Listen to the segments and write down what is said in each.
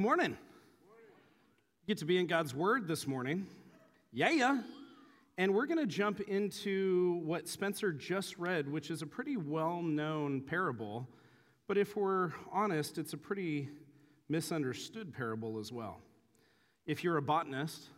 Good morning. You get to be in God's Word this morning. Yeah, yeah. And we're going to jump into what Spencer just read, which is a pretty well known parable. But if we're honest, it's a pretty misunderstood parable as well. If you're a botanist,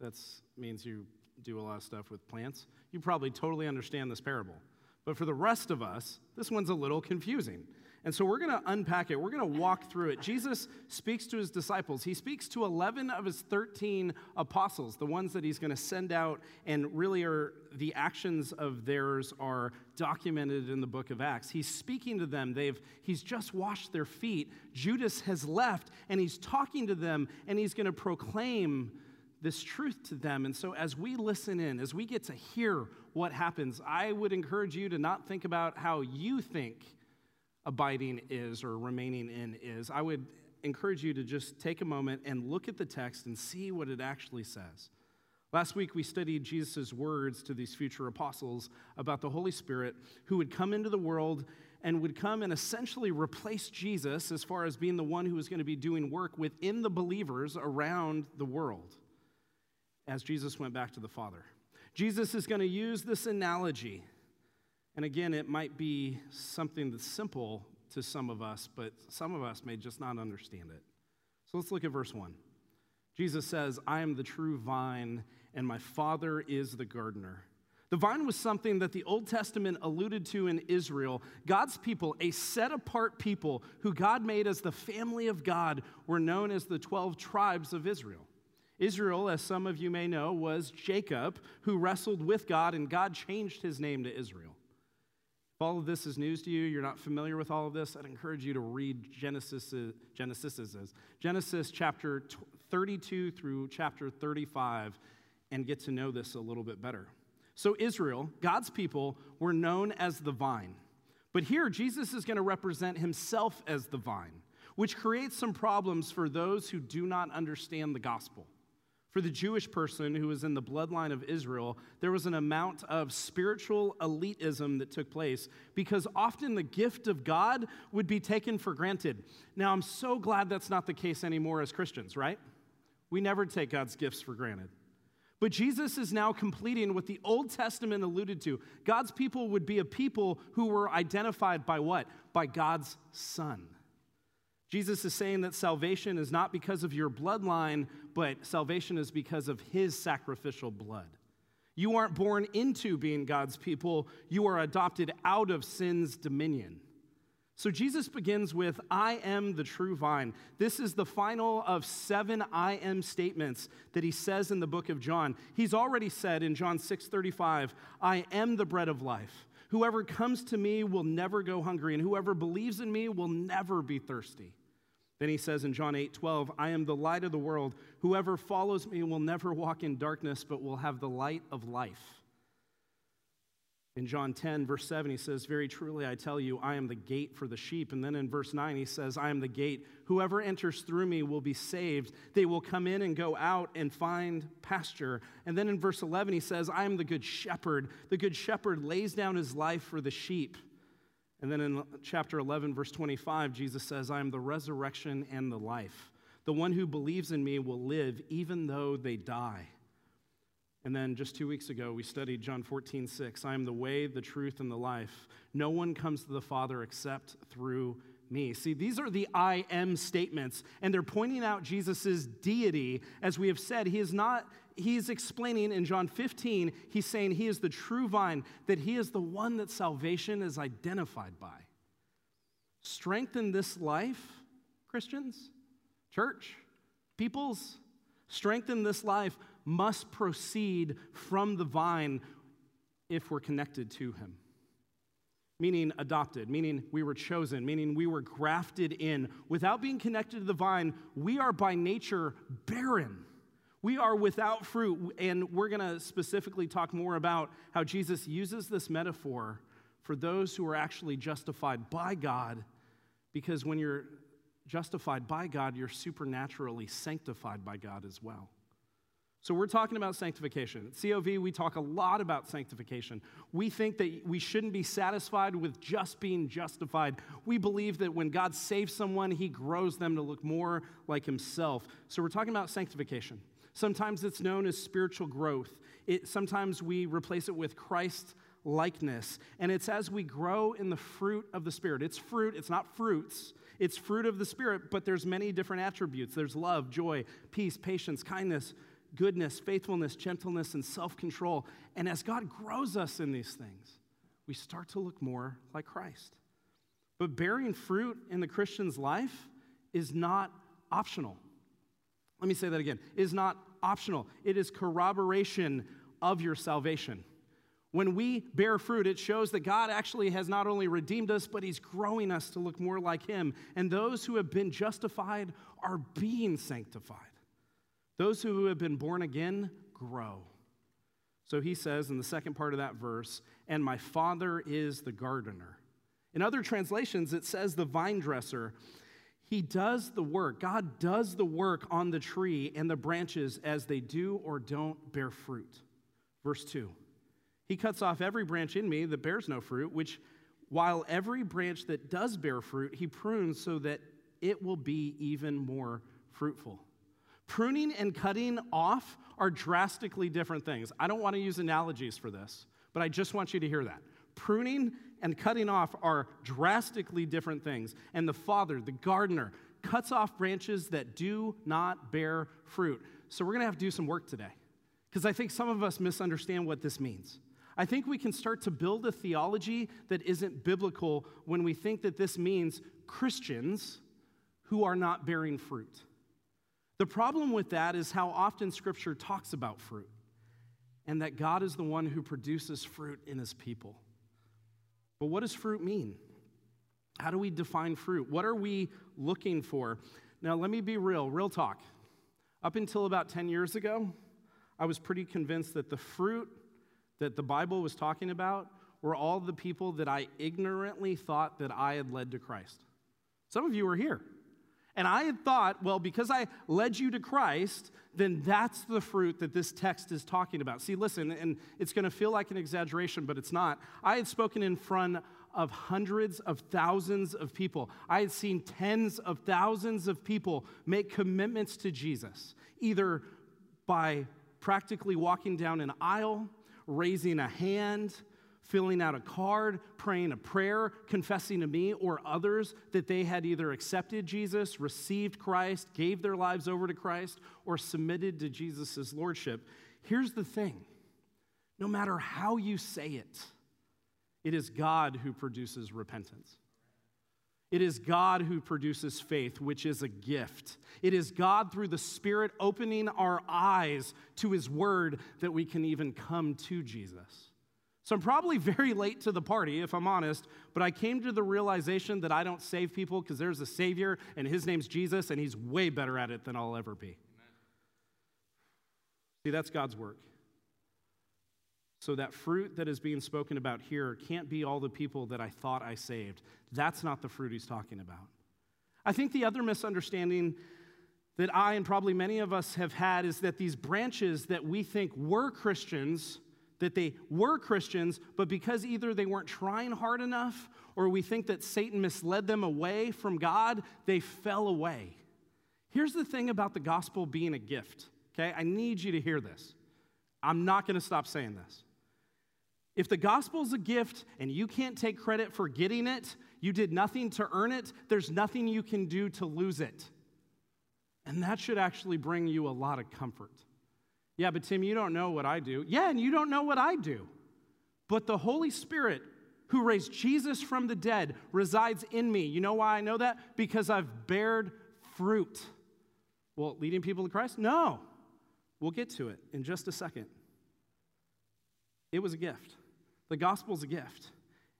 that means you do a lot of stuff with plants, you probably totally understand this parable. But for the rest of us, this one's a little confusing. And so we're going to unpack it. We're going to walk through it. Jesus speaks to his disciples. He speaks to 11 of his 13 apostles, the ones that he's going to send out, and really are the actions of theirs are documented in the book of Acts. He's speaking to them. They've he's just washed their feet. Judas has left, and he's talking to them, and he's going to proclaim this truth to them. And so, as we listen in, as we get to hear what happens, I would encourage you to not think about how you think abiding is or remaining in is, I would encourage you to just take a moment and look at the text and see what it actually says. Last week, we studied Jesus' words to these future apostles about the Holy Spirit who would come into the world and would come and essentially replace Jesus as far as being the one who was going to be doing work within the believers around the world as Jesus went back to the Father. Jesus is going to use this analogy and again, it might be something that's simple to some of us, but some of us may just not understand it. So let's look at verse 1. Jesus says, I am the true vine, and my Father is the gardener. The vine was something that the Old Testament alluded to in Israel. God's people, a set apart people who God made as the family of God, were known as the 12 tribes of Israel. Israel, as some of you may know, was Jacob, who wrestled with God, and God changed his name to Israel. All of this is news to you, you're not familiar with all of this, I'd encourage you to read Genesis, Genesis, Genesis chapter 32 through chapter 35 and get to know this a little bit better. So, Israel, God's people, were known as the vine. But here, Jesus is going to represent himself as the vine, which creates some problems for those who do not understand the gospel. For the Jewish person who was in the bloodline of Israel, there was an amount of spiritual elitism that took place because often the gift of God would be taken for granted. Now, I'm so glad that's not the case anymore as Christians, right? We never take God's gifts for granted. But Jesus is now completing what the Old Testament alluded to. God's people would be a people who were identified by what? By God's Son. Jesus is saying that salvation is not because of your bloodline, but salvation is because of his sacrificial blood. You aren't born into being God's people, you are adopted out of sin's dominion. So Jesus begins with, I am the true vine. This is the final of seven I am statements that he says in the book of John. He's already said in John 6 35, I am the bread of life. Whoever comes to me will never go hungry, and whoever believes in me will never be thirsty. Then he says in John 8 12, I am the light of the world. Whoever follows me will never walk in darkness, but will have the light of life. In John 10, verse 7, he says, Very truly I tell you, I am the gate for the sheep. And then in verse 9, he says, I am the gate. Whoever enters through me will be saved. They will come in and go out and find pasture. And then in verse 11, he says, I am the good shepherd. The good shepherd lays down his life for the sheep. And then in chapter 11, verse 25, Jesus says, I am the resurrection and the life. The one who believes in me will live even though they die. And then just two weeks ago, we studied John 14, 6. I am the way, the truth, and the life. No one comes to the Father except through me. See, these are the I am statements, and they're pointing out Jesus' deity. As we have said, he is not he's explaining in John 15, he's saying he is the true vine, that he is the one that salvation is identified by. Strengthen this life, Christians, church, peoples, strengthen this life must proceed from the vine if we're connected to him. Meaning adopted, meaning we were chosen, meaning we were grafted in. Without being connected to the vine, we are by nature barren. We are without fruit, and we're going to specifically talk more about how Jesus uses this metaphor for those who are actually justified by God, because when you're justified by God, you're supernaturally sanctified by God as well. So, we're talking about sanctification. At COV, we talk a lot about sanctification. We think that we shouldn't be satisfied with just being justified. We believe that when God saves someone, he grows them to look more like himself. So, we're talking about sanctification. Sometimes it's known as spiritual growth. It, sometimes we replace it with Christ likeness. And it's as we grow in the fruit of the Spirit. It's fruit, it's not fruits. It's fruit of the Spirit, but there's many different attributes. There's love, joy, peace, patience, kindness, goodness, faithfulness, gentleness, and self control. And as God grows us in these things, we start to look more like Christ. But bearing fruit in the Christian's life is not optional. Let me say that again. It is not optional. It is corroboration of your salvation. When we bear fruit, it shows that God actually has not only redeemed us, but He's growing us to look more like Him. And those who have been justified are being sanctified. Those who have been born again grow. So he says in the second part of that verse, and my father is the gardener. In other translations, it says the vine dresser. He does the work. God does the work on the tree and the branches as they do or don't bear fruit. Verse 2 He cuts off every branch in me that bears no fruit, which while every branch that does bear fruit, he prunes so that it will be even more fruitful. Pruning and cutting off are drastically different things. I don't want to use analogies for this, but I just want you to hear that. Pruning and cutting off are drastically different things. And the father, the gardener, cuts off branches that do not bear fruit. So we're going to have to do some work today because I think some of us misunderstand what this means. I think we can start to build a theology that isn't biblical when we think that this means Christians who are not bearing fruit. The problem with that is how often Scripture talks about fruit and that God is the one who produces fruit in his people. But what does fruit mean? How do we define fruit? What are we looking for? Now, let me be real, real talk. Up until about 10 years ago, I was pretty convinced that the fruit that the Bible was talking about were all the people that I ignorantly thought that I had led to Christ. Some of you are here. And I had thought, well, because I led you to Christ, then that's the fruit that this text is talking about. See, listen, and it's going to feel like an exaggeration, but it's not. I had spoken in front of hundreds of thousands of people. I had seen tens of thousands of people make commitments to Jesus, either by practically walking down an aisle, raising a hand, filling out a card, praying a prayer, confessing to me or others that they had either accepted Jesus, received Christ, gave their lives over to Christ, or submitted to Jesus' lordship. Here's the thing no matter how you say it, it is God who produces repentance. It is God who produces faith, which is a gift. It is God through the Spirit opening our eyes to His Word that we can even come to Jesus. So I'm probably very late to the party, if I'm honest, but I came to the realization that I don't save people because there's a Savior and his name's Jesus, and he's way better at it than I'll ever be. Amen. See, that's God's work. So that fruit that is being spoken about here can't be all the people that I thought I saved. That's not the fruit he's talking about. I think the other misunderstanding that I and probably many of us have had is that these branches that we think were Christians that they were Christians, but because either they weren't trying hard enough or we think that Satan misled them away from God, they fell away. Here's the thing about the gospel being a gift, okay? I need you to hear this. I'm not to stop saying this. If the gospel is a gift and you can't take credit for getting it, you did nothing to earn it, there's nothing you can do to lose it. And that should actually bring you a lot of comfort. Yeah, but Tim, you don't know what I do. Yeah, and you don't know what I do. But the Holy Spirit, who raised Jesus from the dead, resides in me. You know why I know that? Because I've bared fruit. Well, leading people to Christ? No. We'll get to it in just a second. It was a gift. The gospel's a gift.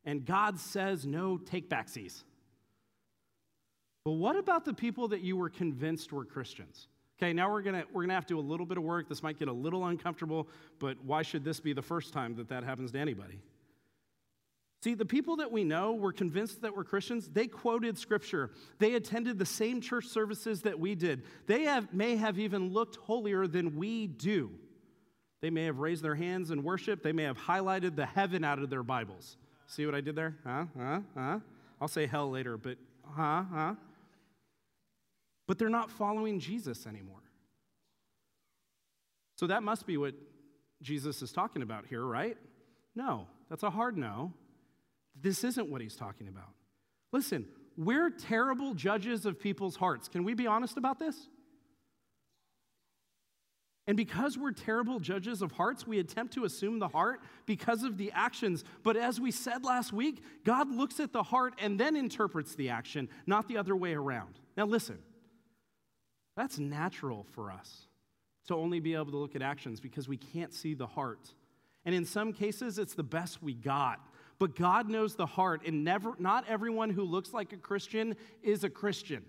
And God says no take backsies. But what about the people that you were convinced were Christians? Okay, now we're gonna we're gonna have to do a little bit of work. This might get a little uncomfortable, but why should this be the first time that that happens to anybody? See, the people that we know were convinced that we're Christians. They quoted scripture. They attended the same church services that we did. They have, may have even looked holier than we do. They may have raised their hands in worship. They may have highlighted the heaven out of their Bibles. See what I did there? Huh? Huh? Huh? I'll say hell later, but huh? Huh? But they're not following Jesus anymore. So that must be what Jesus is talking about here, right? No, that's a hard no. This isn't what he's talking about. Listen, we're terrible judges of people's hearts. Can we be honest about this? And because we're terrible judges of hearts, we attempt to assume the heart because of the actions. But as we said last week, God looks at the heart and then interprets the action, not the other way around. Now, listen, that's natural for us to only be able to look at actions because we can't see the heart. And in some cases, it's the best we got but God knows the heart, and never, not everyone who looks like a Christian is a Christian.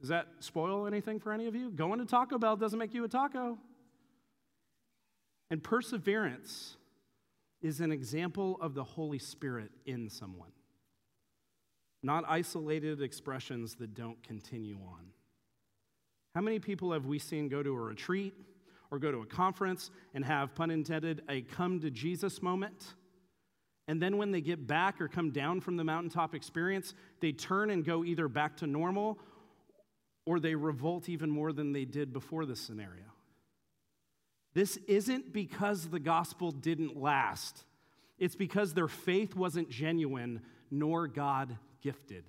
Does that spoil anything for any of you? Going to Taco Bell doesn't make you a taco. And perseverance is an example of the Holy Spirit in someone, not isolated expressions that don't continue on. How many people have we seen go to a retreat or go to a conference and have, pun intended, a come to Jesus moment? And then when they get back or come down from the mountaintop experience, they turn and go either back to normal or they revolt even more than they did before this scenario. This isn't because the gospel didn't last. It's because their faith wasn't genuine nor God gifted.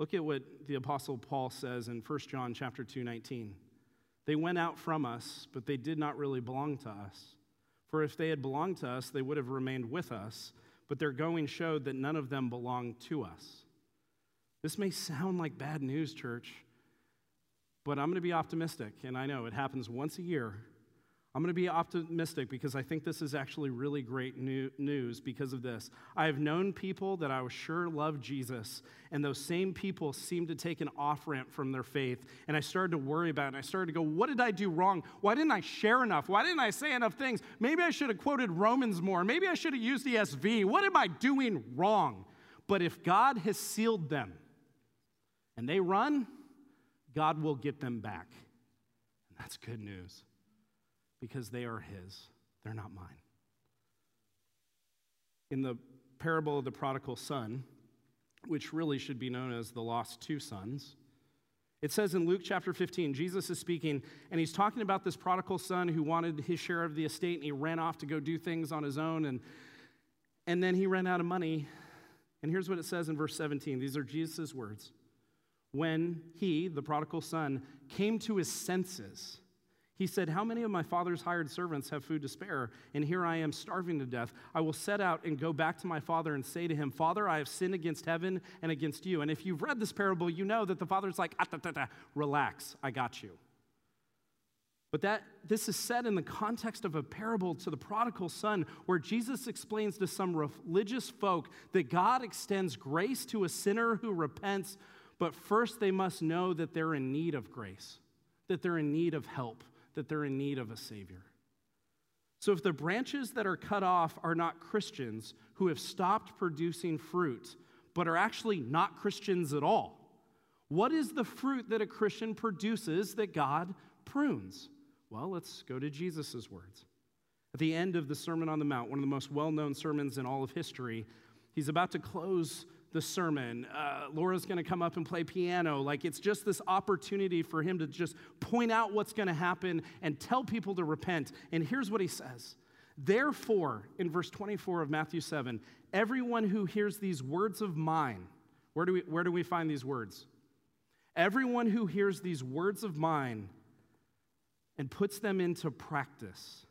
Look at what the apostle Paul says in 1 John chapter 2 19. They went out from us, but they did not really belong to us. For if they had belonged to us, they would have remained with us, but their going showed that none of them belonged to us. This may sound like bad news, church, but I'm going to be optimistic, and I know it happens once a year. I'm going to be optimistic because I think this is actually really great new- news because of this. I have known people that I was sure loved Jesus, and those same people seemed to take an off ramp from their faith. And I started to worry about it. And I started to go, What did I do wrong? Why didn't I share enough? Why didn't I say enough things? Maybe I should have quoted Romans more. Maybe I should have used the ESV. What am I doing wrong? But if God has sealed them and they run, God will get them back. And that's good news because they are His, they're not mine. In the parable of the prodigal son, which really should be known as the lost two sons, it says in Luke chapter 15, Jesus is speaking, and he's talking about this prodigal son who wanted his share of the estate, and he ran off to go do things on his own, and, and then he ran out of money. And here's what it says in verse 17 these are Jesus' words. When he, the prodigal son, came to his senses, he said, How many of my father's hired servants have food to spare? And here I am starving to death. I will set out and go back to my father and say to him, Father, I have sinned against heaven and against you. And if you've read this parable, you know that the father's like, ah, Relax, I got you. But that this is said in the context of a parable to the prodigal son, where Jesus explains to some religious folk that God extends grace to a sinner who repents, but first they must know that they're in need of grace, that they're in need of help that they're in need of a Savior. So, if the branches that are cut off are not Christians who have stopped producing fruit, but are actually not Christians at all, what is the fruit that a Christian produces that God prunes? Well, let's go to Jesus' words. At the end of the Sermon on the Mount, one of the most well known sermons in all of history, he's about to close the sermon. Uh, Laura's going to come up and play piano. Like it's just this opportunity for him to just point out what's going to happen and tell people to repent. And here's what he says Therefore, in verse 24 of Matthew 7, everyone who hears these words of mine, where do we, where do we find these words? Everyone who hears these words of mine and puts them into practice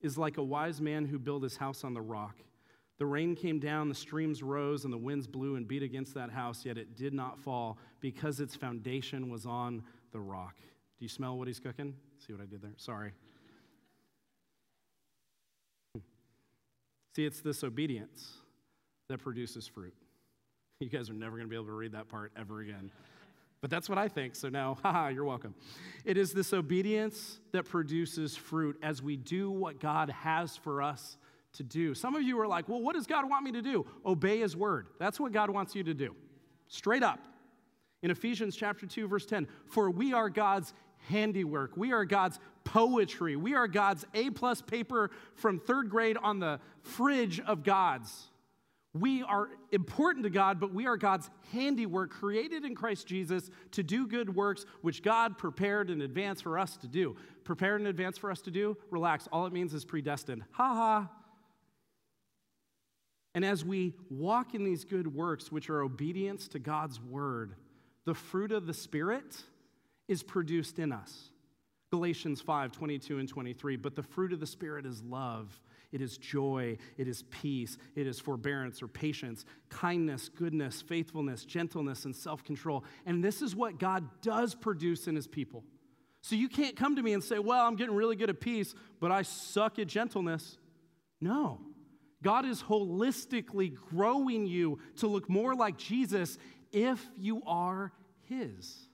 is like a wise man who built his house on the rock. The rain came down, the streams rose, and the winds blew and beat against that house, yet it did not fall because its foundation was on the rock. Do you smell what he's cooking? See what I did there? Sorry. See, it's this obedience that produces fruit. You guys are never going to be able to read that part ever again. But that's what I think, so now, haha, you're welcome. It is this obedience that produces fruit as we do what God has for us to do. Some of you are like, well, what does God want me to do? Obey his word. That's what God wants you to do. Straight up. In Ephesians chapter 2 verse 10, for we are God's handiwork. We are God's poetry. We are God's A plus paper from 3rd grade on the fridge of God's. We are important to God, but we are God's handiwork created in Christ Jesus to do good works which God prepared in advance for us to do. Prepared in advance for us to do? Relax. All it means is predestined. Ha ha. And as we walk in these good works, which are obedience to God's word, the fruit of the Spirit is produced in us. Galatians 5 22 and 23. But the fruit of the Spirit is love, it is joy, it is peace, it is forbearance or patience, kindness, goodness, faithfulness, gentleness, and self control. And this is what God does produce in His people. So you can't come to me and say, Well, I'm getting really good at peace, but I suck at gentleness. No. God is holistically growing you to look more like Jesus if you are His.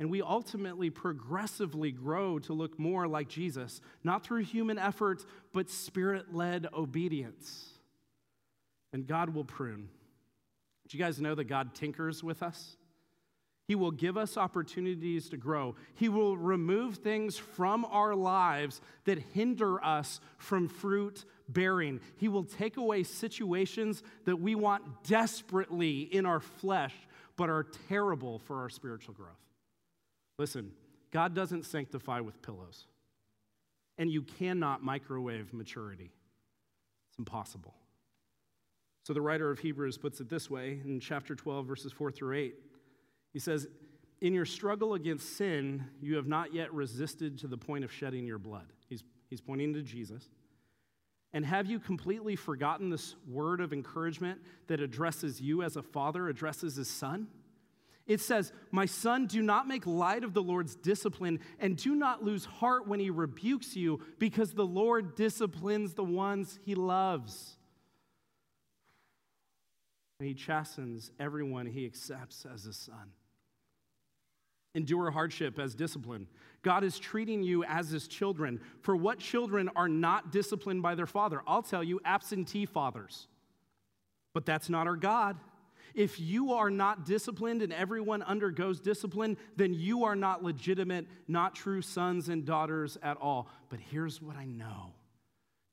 And we ultimately progressively grow to look more like Jesus, not through human effort, but spirit led obedience. And God will prune. Do you guys know that God tinkers with us? He will give us opportunities to grow. He will remove things from our lives that hinder us from fruit bearing. He will take away situations that we want desperately in our flesh, but are terrible for our spiritual growth. Listen, God doesn't sanctify with pillows, and you cannot microwave maturity. It's impossible. So the writer of Hebrews puts it this way in chapter 12, verses 4 through 8. He says, In your struggle against sin, you have not yet resisted to the point of shedding your blood. He's, he's pointing to Jesus. And have you completely forgotten this word of encouragement that addresses you as a father addresses his son? It says, My son, do not make light of the Lord's discipline, and do not lose heart when he rebukes you, because the Lord disciplines the ones he loves. And he chastens everyone he accepts as a son. Endure hardship as discipline. God is treating you as his children. For what children are not disciplined by their father? I'll tell you, absentee fathers. But that's not our God. If you are not disciplined and everyone undergoes discipline, then you are not legitimate, not true sons and daughters at all. But here's what I know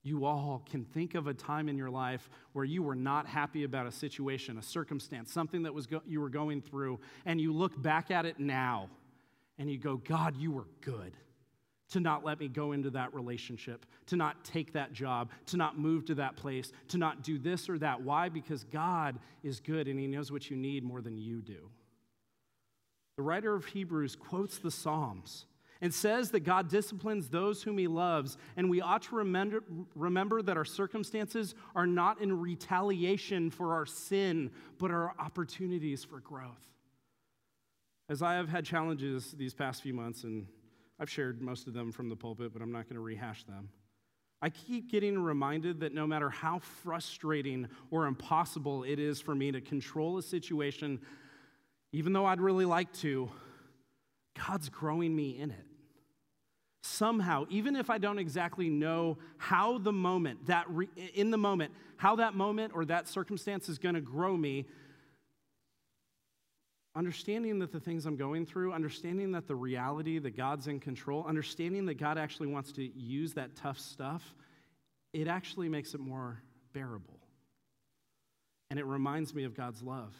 you all can think of a time in your life where you were not happy about a situation, a circumstance, something that was go- you were going through, and you look back at it now and you go, God, you were good to not let me go into that relationship, to not take that job, to not move to that place, to not do this or that. Why? Because God is good and He knows what you need more than you do. The writer of Hebrews quotes the Psalms and says that God disciplines those whom he loves, and we ought to remember, remember that our circumstances are not in retaliation for our sin, but are opportunities for growth. As I have had challenges these past few months, and I've shared most of them from the pulpit, but I'm not going to rehash them. I keep getting reminded that no matter how frustrating or impossible it is for me to control a situation, even though I'd really like to, God's growing me in it. Somehow, even if I don't exactly know how the moment, that re, in the moment, how that moment or that circumstance is going to grow me, understanding that the things I'm going through, understanding that the reality that God's in control, understanding that God actually wants to use that tough stuff, it actually makes it more bearable. And it reminds me of God's love.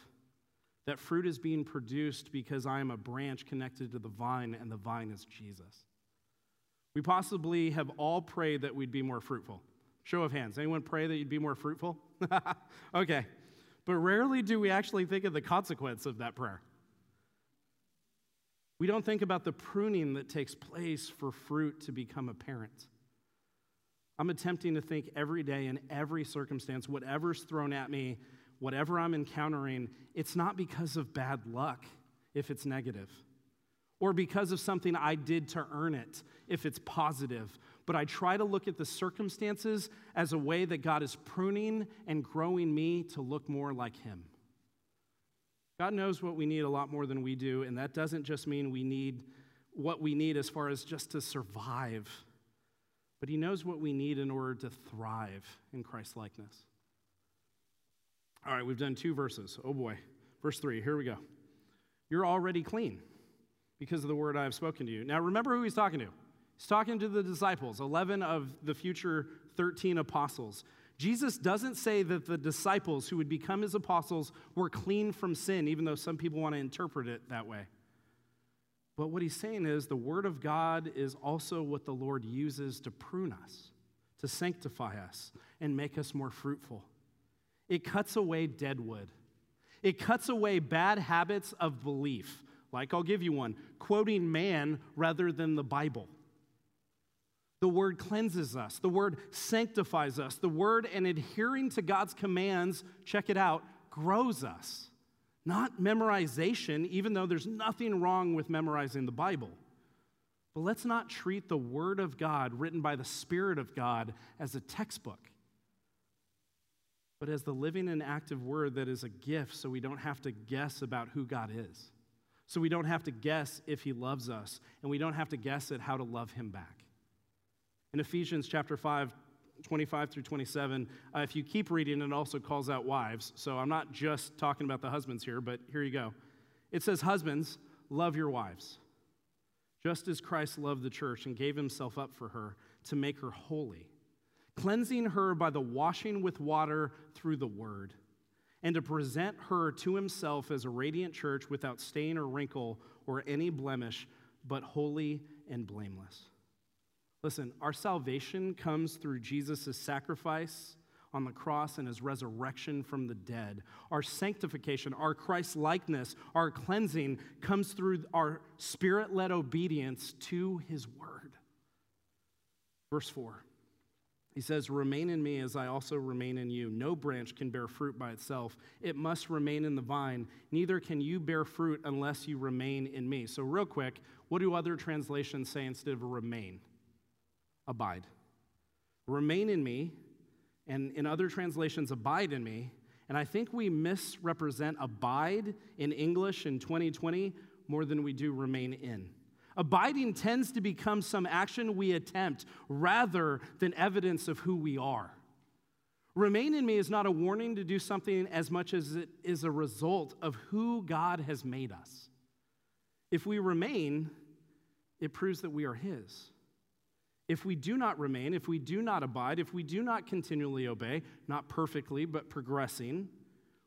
That fruit is being produced because I am a branch connected to the vine, and the vine is Jesus. We possibly have all prayed that we'd be more fruitful. Show of hands. Anyone pray that you'd be more fruitful? okay. But rarely do we actually think of the consequence of that prayer. We don't think about the pruning that takes place for fruit to become apparent. I'm attempting to think every day in every circumstance, whatever's thrown at me, whatever I'm encountering, it's not because of bad luck if it's negative, or because of something I did to earn it if it's positive. But I try to look at the circumstances as a way that God is pruning and growing me to look more like Him. God knows what we need a lot more than we do, and that doesn't just mean we need what we need as far as just to survive. but He knows what we need in order to thrive in Christ likeness. All right, we've done two verses. Oh boy. Verse 3, here we go. You're already clean because of the word I have spoken to you. Now, remember who he's talking to. He's talking to the disciples, 11 of the future 13 apostles. Jesus doesn't say that the disciples who would become his apostles were clean from sin, even though some people want to interpret it that way. But what he's saying is the word of God is also what the Lord uses to prune us, to sanctify us, and make us more fruitful. It cuts away dead wood. It cuts away bad habits of belief. Like, I'll give you one quoting man rather than the Bible. The word cleanses us, the word sanctifies us, the word and adhering to God's commands, check it out, grows us. Not memorization, even though there's nothing wrong with memorizing the Bible. But let's not treat the Word of God, written by the Spirit of God, as a textbook, but as the living and active Word that is a gift so we don't have to guess about who God is. So we don't have to guess if He loves us, and we don't have to guess at how to love Him back. In Ephesians chapter 5, 25 through 27. Uh, if you keep reading, it also calls out wives. So I'm not just talking about the husbands here, but here you go. It says, Husbands, love your wives, just as Christ loved the church and gave himself up for her to make her holy, cleansing her by the washing with water through the word, and to present her to himself as a radiant church without stain or wrinkle or any blemish, but holy and blameless. Listen, our salvation comes through Jesus' sacrifice on the cross and his resurrection from the dead. Our sanctification, our Christ likeness, our cleansing comes through our spirit led obedience to his word. Verse 4. He says, Remain in me as I also remain in you. No branch can bear fruit by itself. It must remain in the vine. Neither can you bear fruit unless you remain in me. So, real quick, what do other translations say instead of remain? Abide. Remain in me, and in other translations, abide in me. And I think we misrepresent abide in English in 2020 more than we do remain in. Abiding tends to become some action we attempt rather than evidence of who we are. Remain in me is not a warning to do something as much as it is a result of who God has made us. If we remain, it proves that we are His. If we do not remain, if we do not abide, if we do not continually obey, not perfectly, but progressing,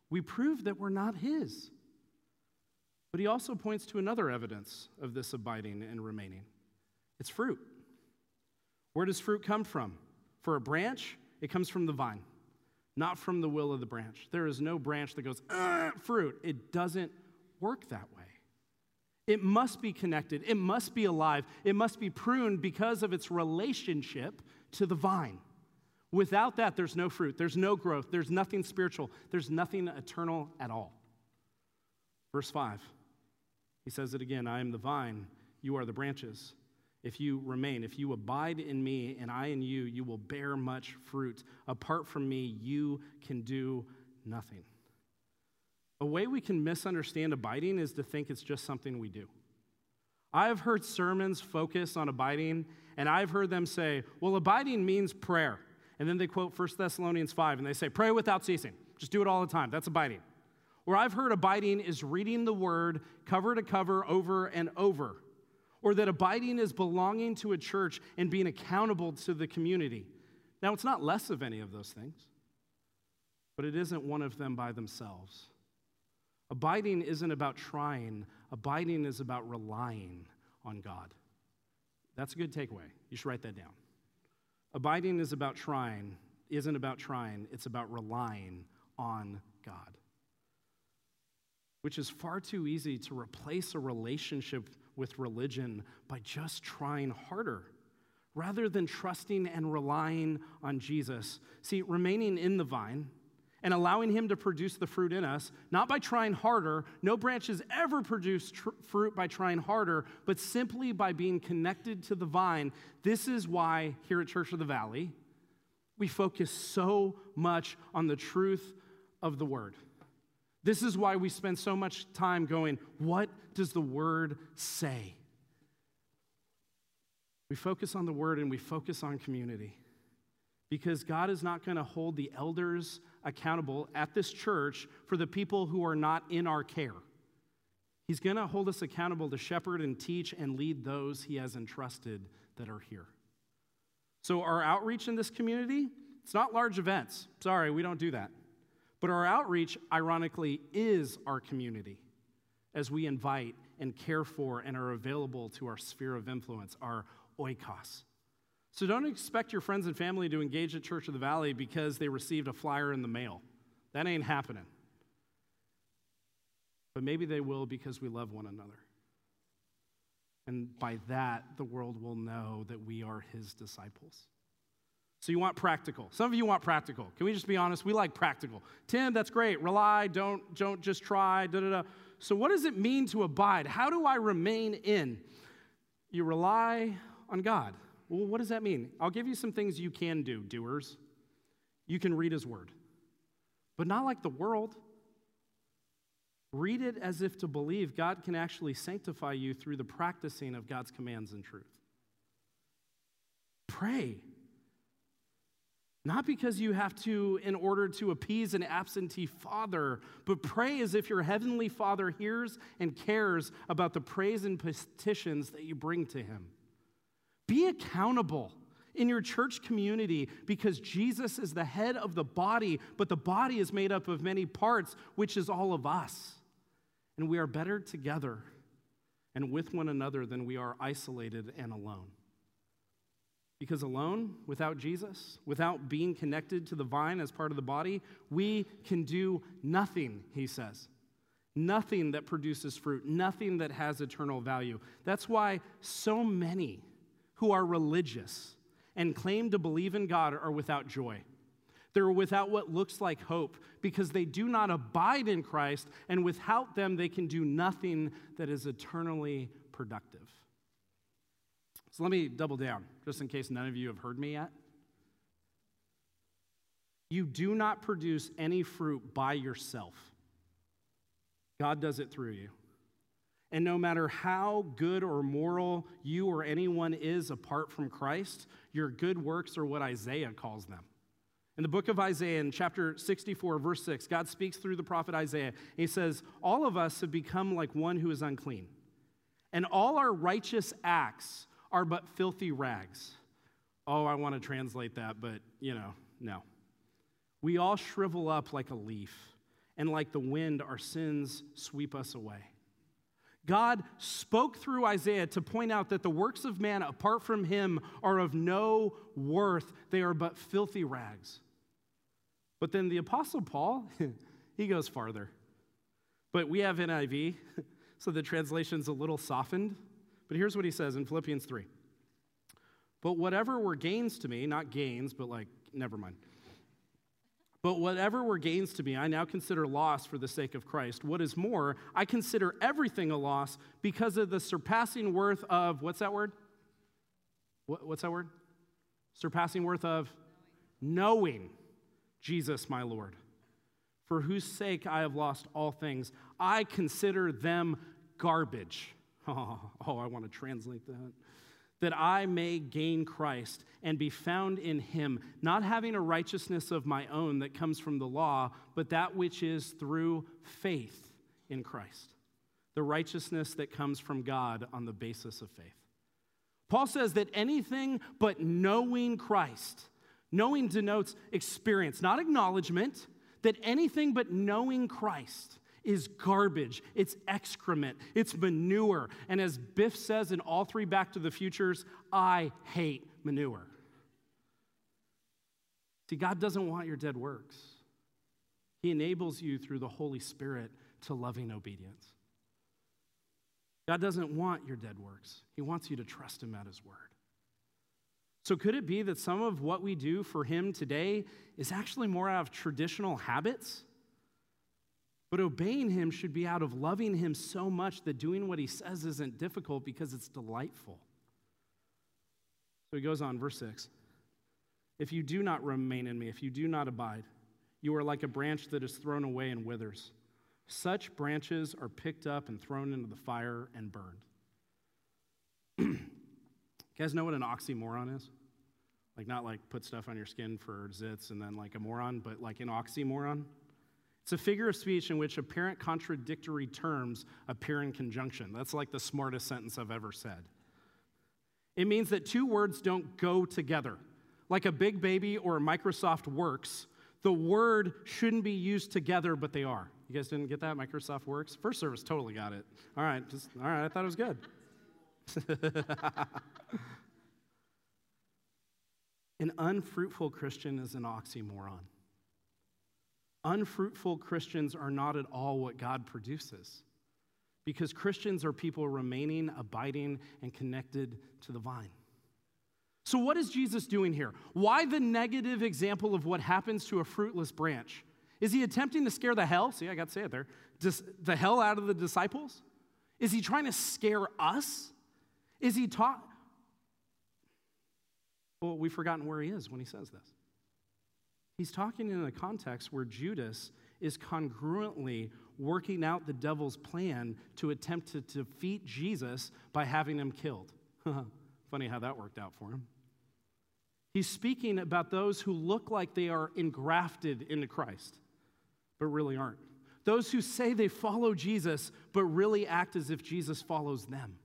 we prove that we're not His. But he also points to another evidence of this abiding and remaining it's fruit. Where does fruit come from? For a branch, it comes from the vine, not from the will of the branch. There is no branch that goes, uh, fruit. It doesn't work that way. It must be connected, it must be alive, it must be pruned because of its relationship to the vine. Without that, there's no fruit, there's no growth, there's nothing spiritual, there's nothing eternal at all. Verse 5, he says it again I am the vine, you are the branches. If you remain, if you abide in me and I in you, you will bear much fruit. Apart from me, you can do nothing. A way we can misunderstand abiding is to think it's just something we do. I've heard sermons focus on abiding, and I've heard them say, well, abiding means prayer. And then they quote 1 Thessalonians 5, and they say, pray without ceasing. Just do it all the time. That's abiding. Where I've heard abiding is reading the word cover to cover over and over. Or that abiding is belonging to a church and being accountable to the community. Now, it's not less of any of those things, but it isn't one of them by themselves. Abiding isn't about trying, abiding is about relying on God. That's a good takeaway. You should write that down. Abiding is about trying, isn't about trying, it's about relying on God. Which is far too easy to replace a relationship with religion by just trying harder rather than trusting and relying on Jesus. See, remaining in the vine and allowing Him to produce the fruit in us, not by trying harder. No branches ever produce tr- fruit by trying harder, but simply by being connected to the vine. This is why here at Church of the Valley, we focus so much on the truth of the Word. This is why we spend so much time going, What does the Word say? We focus on the word and we focus on community because God is not going to hold the elders accountable at this church for the people who are not in our care. He's going to hold us accountable to shepherd and teach and lead those he has entrusted that are here. So, our outreach in this community, it's not large events. Sorry, we don't do that. But our outreach, ironically, is our community as we invite and care for and are available to our sphere of influence, our oikos. So don't expect your friends and family to engage at Church of the Valley because they received a flyer in the mail. That ain't happening. But maybe they will because we love one another. And by that, the world will know that we are his disciples. So you want practical. Some of you want practical. Can we just be honest? We like practical. Tim, that's great. Rely, don't, don't just try, da da da. So what does it mean to abide? How do I remain in? You rely on God. Well, what does that mean? I'll give you some things you can do, doers. You can read his word, but not like the world. Read it as if to believe God can actually sanctify you through the practicing of God's commands and truth. Pray. Not because you have to, in order to appease an absentee father, but pray as if your heavenly father hears and cares about the praise and petitions that you bring to him. Be accountable in your church community because Jesus is the head of the body, but the body is made up of many parts, which is all of us. And we are better together and with one another than we are isolated and alone. Because alone, without Jesus, without being connected to the vine as part of the body, we can do nothing, he says. Nothing that produces fruit, nothing that has eternal value. That's why so many who are religious and claim to believe in God are without joy. They're without what looks like hope because they do not abide in Christ, and without them, they can do nothing that is eternally productive. So let me double down, just in case none of you have heard me yet. You do not produce any fruit by yourself, God does it through you. And no matter how good or moral you or anyone is apart from Christ, your good works are what Isaiah calls them. In the book of Isaiah, in chapter 64, verse 6, God speaks through the prophet Isaiah. He says, All of us have become like one who is unclean, and all our righteous acts are but filthy rags. Oh, I want to translate that, but you know, no. We all shrivel up like a leaf, and like the wind, our sins sweep us away. God spoke through Isaiah to point out that the works of man apart from him are of no worth. They are but filthy rags. But then the Apostle Paul, he goes farther. But we have NIV, so the translation's a little softened. But here's what he says in Philippians 3 But whatever were gains to me, not gains, but like, never mind. But whatever were gains to me, I now consider loss for the sake of Christ. What is more, I consider everything a loss because of the surpassing worth of, what's that word? What, what's that word? Surpassing worth of knowing Jesus, my Lord, for whose sake I have lost all things. I consider them garbage. Oh, oh I want to translate that that I may gain Christ and be found in him, not having a righteousness of my own that comes from the law, but that which is through faith in Christ, the righteousness that comes from God on the basis of faith. Paul says that anything but knowing Christ, knowing denotes experience, not acknowledgement, that anything but knowing Christ is garbage, it's excrement, it's manure. And as Biff says in all three Back to the Futures, I hate manure. See, God doesn't want your dead works, He enables you through the Holy Spirit to loving obedience. God doesn't want your dead works, He wants you to trust Him at His word. So, could it be that some of what we do for Him today is actually more out of traditional habits? But obeying him should be out of loving him so much that doing what he says isn't difficult because it's delightful. So he goes on, verse 6. If you do not remain in me, if you do not abide, you are like a branch that is thrown away and withers. Such branches are picked up and thrown into the fire and burned. You guys know what an oxymoron is? Like, not like put stuff on your skin for zits and then like a moron, but like an oxymoron. It's a figure of speech in which apparent contradictory terms appear in conjunction. That's like the smartest sentence I've ever said. It means that two words don't go together. Like a big baby or Microsoft Works, the word shouldn't be used together, but they are. You guys didn't get that? Microsoft Works? First service totally got it. All right, just, all right, I thought it was good. An unfruitful Christian is an oxymoron. Unfruitful Christians are not at all what God produces because Christians are people remaining, abiding, and connected to the vine. So, what is Jesus doing here? Why the negative example of what happens to a fruitless branch? Is he attempting to scare the hell? See, I got to say it there. Just the hell out of the disciples? Is he trying to scare us? Is he taught? Well, we've forgotten where he is when he says this. He's talking in a context where Judas is congruently working out the devil's plan to attempt to defeat Jesus by having him killed. Funny how that worked out for him. He's speaking about those who look like they are engrafted into Christ, but really aren't. Those who say they follow Jesus, but really act as if Jesus follows them.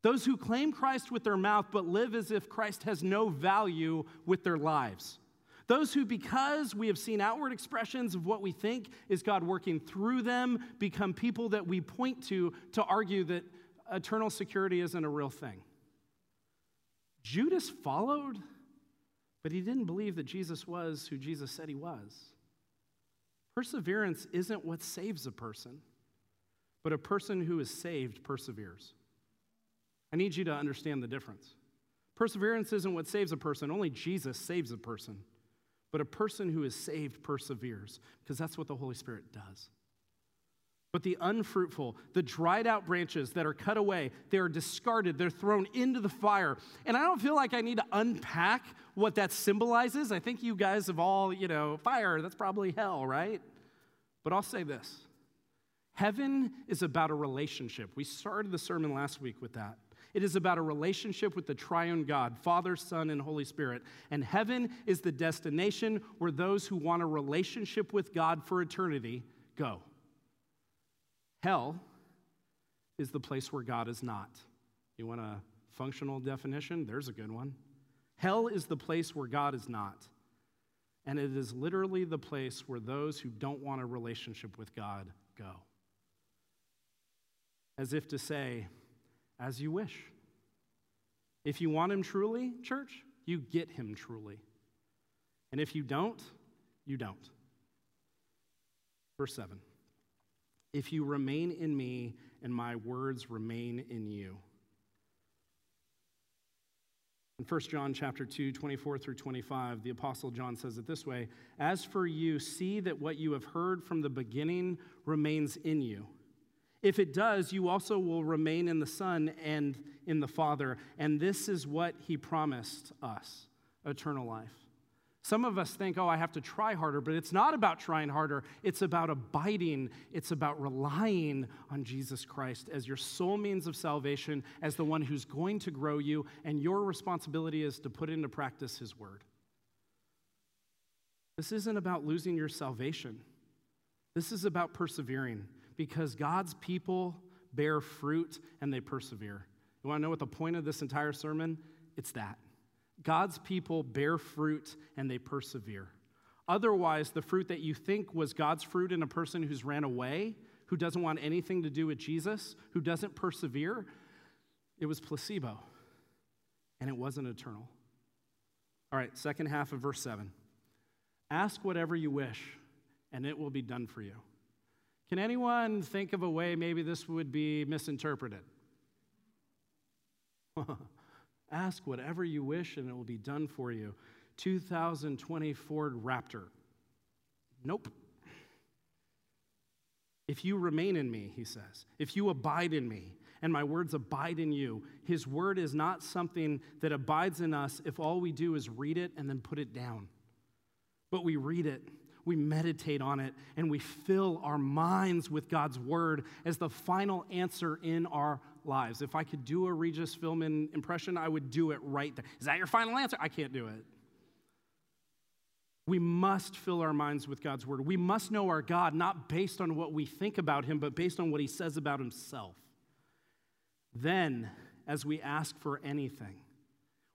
Those who claim Christ with their mouth, but live as if Christ has no value with their lives. Those who, because we have seen outward expressions of what we think is God working through them, become people that we point to to argue that eternal security isn't a real thing. Judas followed, but he didn't believe that Jesus was who Jesus said he was. Perseverance isn't what saves a person, but a person who is saved perseveres. I need you to understand the difference. Perseverance isn't what saves a person, only Jesus saves a person. But a person who is saved perseveres, because that's what the Holy Spirit does. But the unfruitful, the dried out branches that are cut away, they are discarded, they're thrown into the fire. And I don't feel like I need to unpack what that symbolizes. I think you guys have all, you know, fire, that's probably hell, right? But I'll say this Heaven is about a relationship. We started the sermon last week with that. It is about a relationship with the triune God, Father, Son, and Holy Spirit. And heaven is the destination where those who want a relationship with God for eternity go. Hell is the place where God is not. You want a functional definition? There's a good one. Hell is the place where God is not. And it is literally the place where those who don't want a relationship with God go. As if to say, as you wish. If you want Him truly, church, you get Him truly. And if you don't, you don't. Verse 7 If you remain in me and my words remain in you. In 1 John chapter 2, 24 through 25, the apostle John says it this way: As for you, see that what you have heard from the beginning remains in you. If it does, you also will remain in the Son and in the Father. And this is what he promised us eternal life. Some of us think, oh, I have to try harder, but it's not about trying harder. It's about abiding, it's about relying on Jesus Christ as your sole means of salvation, as the one who's going to grow you, and your responsibility is to put into practice his word. This isn't about losing your salvation, this is about persevering because God's people bear fruit and they persevere. You want to know what the point of this entire sermon? It's that. God's people bear fruit and they persevere. Otherwise, the fruit that you think was God's fruit in a person who's ran away, who doesn't want anything to do with Jesus, who doesn't persevere, it was placebo and it wasn't eternal. All right, second half of verse 7. Ask whatever you wish, and it will be done for you. Can anyone think of a way maybe this would be misinterpreted? Ask whatever you wish and it will be done for you. 2020 Ford Raptor. Nope. If you remain in me, he says, if you abide in me, and my words abide in you, his word is not something that abides in us if all we do is read it and then put it down. But we read it we meditate on it, and we fill our minds with God's word as the final answer in our lives. If I could do a Regis Philbin impression, I would do it right there. Is that your final answer? I can't do it. We must fill our minds with God's word. We must know our God not based on what we think about him, but based on what he says about himself. Then, as we ask for anything,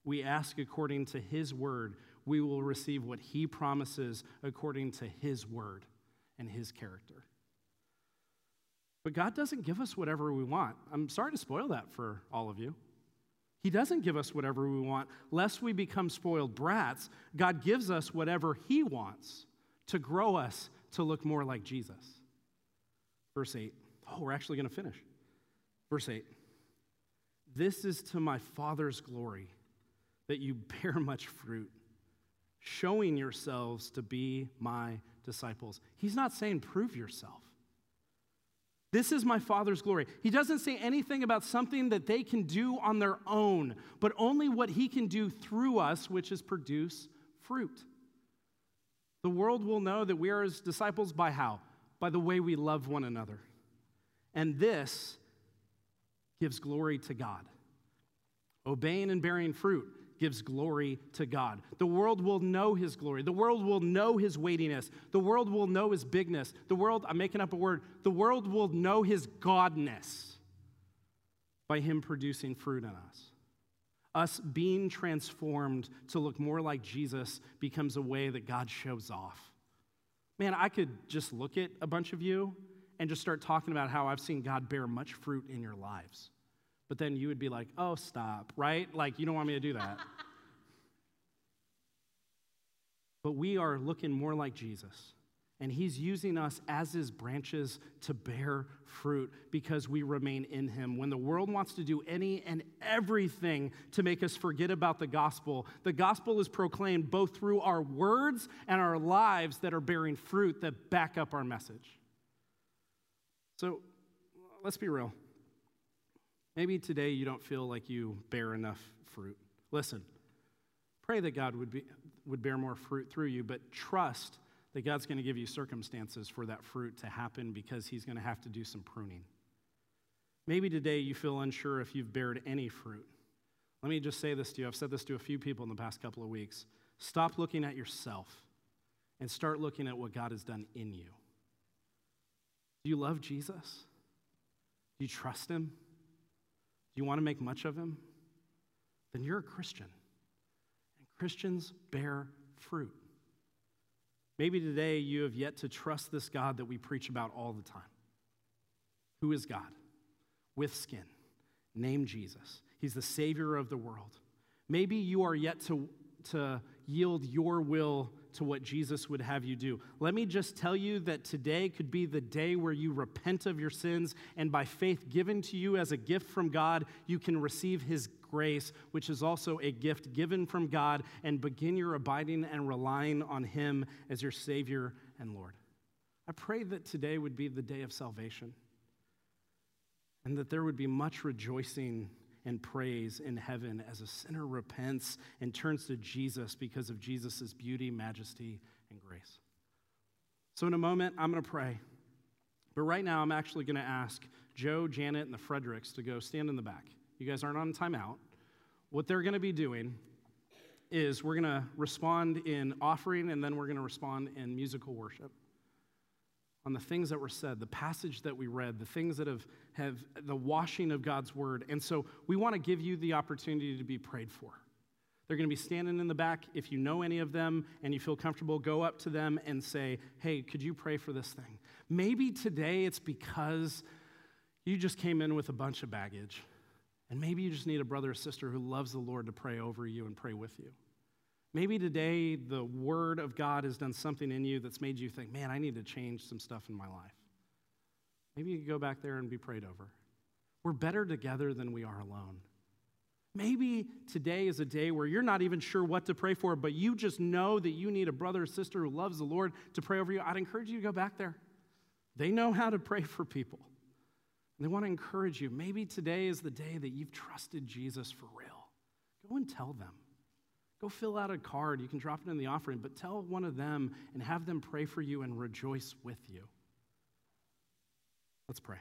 we ask according to his word, we will receive what he promises according to his word and his character. But God doesn't give us whatever we want. I'm sorry to spoil that for all of you. He doesn't give us whatever we want, lest we become spoiled brats. God gives us whatever He wants to grow us to look more like Jesus. Verse 8. Oh, we're actually going to finish. Verse 8. This is to my Father's glory that you bear much fruit, showing yourselves to be my disciples. He's not saying prove yourself. This is my Father's glory. He doesn't say anything about something that they can do on their own, but only what He can do through us, which is produce fruit. The world will know that we are His disciples by how? By the way we love one another. And this gives glory to God. Obeying and bearing fruit gives glory to God. The world will know his glory. The world will know his weightiness. The world will know his bigness. The world, I'm making up a word, the world will know his godness by him producing fruit in us. Us being transformed to look more like Jesus becomes a way that God shows off. Man, I could just look at a bunch of you and just start talking about how I've seen God bear much fruit in your lives. But then you would be like, oh, stop, right? Like, you don't want me to do that. but we are looking more like Jesus. And he's using us as his branches to bear fruit because we remain in him. When the world wants to do any and everything to make us forget about the gospel, the gospel is proclaimed both through our words and our lives that are bearing fruit that back up our message. So let's be real. Maybe today you don't feel like you bear enough fruit. Listen, pray that God would, be, would bear more fruit through you, but trust that God's going to give you circumstances for that fruit to happen because He's going to have to do some pruning. Maybe today you feel unsure if you've bared any fruit. Let me just say this to you. I've said this to a few people in the past couple of weeks. Stop looking at yourself and start looking at what God has done in you. Do you love Jesus? Do you trust Him? Do you want to make much of him? Then you're a Christian. And Christians bear fruit. Maybe today you have yet to trust this God that we preach about all the time. Who is God? With skin, named Jesus. He's the Savior of the world. Maybe you are yet to, to yield your will to what Jesus would have you do. Let me just tell you that today could be the day where you repent of your sins, and by faith given to you as a gift from God, you can receive His grace, which is also a gift given from God, and begin your abiding and relying on Him as your Savior and Lord. I pray that today would be the day of salvation and that there would be much rejoicing and praise in heaven as a sinner repents and turns to Jesus because of Jesus' beauty, majesty, and grace. So, in a moment, I'm going to pray. But right now, I'm actually going to ask Joe, Janet, and the Fredericks to go stand in the back. You guys aren't on timeout. What they're going to be doing is we're going to respond in offering and then we're going to respond in musical worship on the things that were said, the passage that we read, the things that have, have the washing of God's word. And so we want to give you the opportunity to be prayed for. They're going to be standing in the back. If you know any of them and you feel comfortable, go up to them and say, Hey, could you pray for this thing? Maybe today it's because you just came in with a bunch of baggage. And maybe you just need a brother or sister who loves the Lord to pray over you and pray with you. Maybe today the Word of God has done something in you that's made you think, man, I need to change some stuff in my life. Maybe you go back there and be prayed over. We're better together than we are alone. Maybe today is a day where you're not even sure what to pray for, but you just know that you need a brother or sister who loves the Lord to pray over you. I'd encourage you to go back there. They know how to pray for people. They want to encourage you. Maybe today is the day that you've trusted Jesus for real. Go and tell them. Go fill out a card. You can drop it in the offering, but tell one of them and have them pray for you and rejoice with you. Let's pray.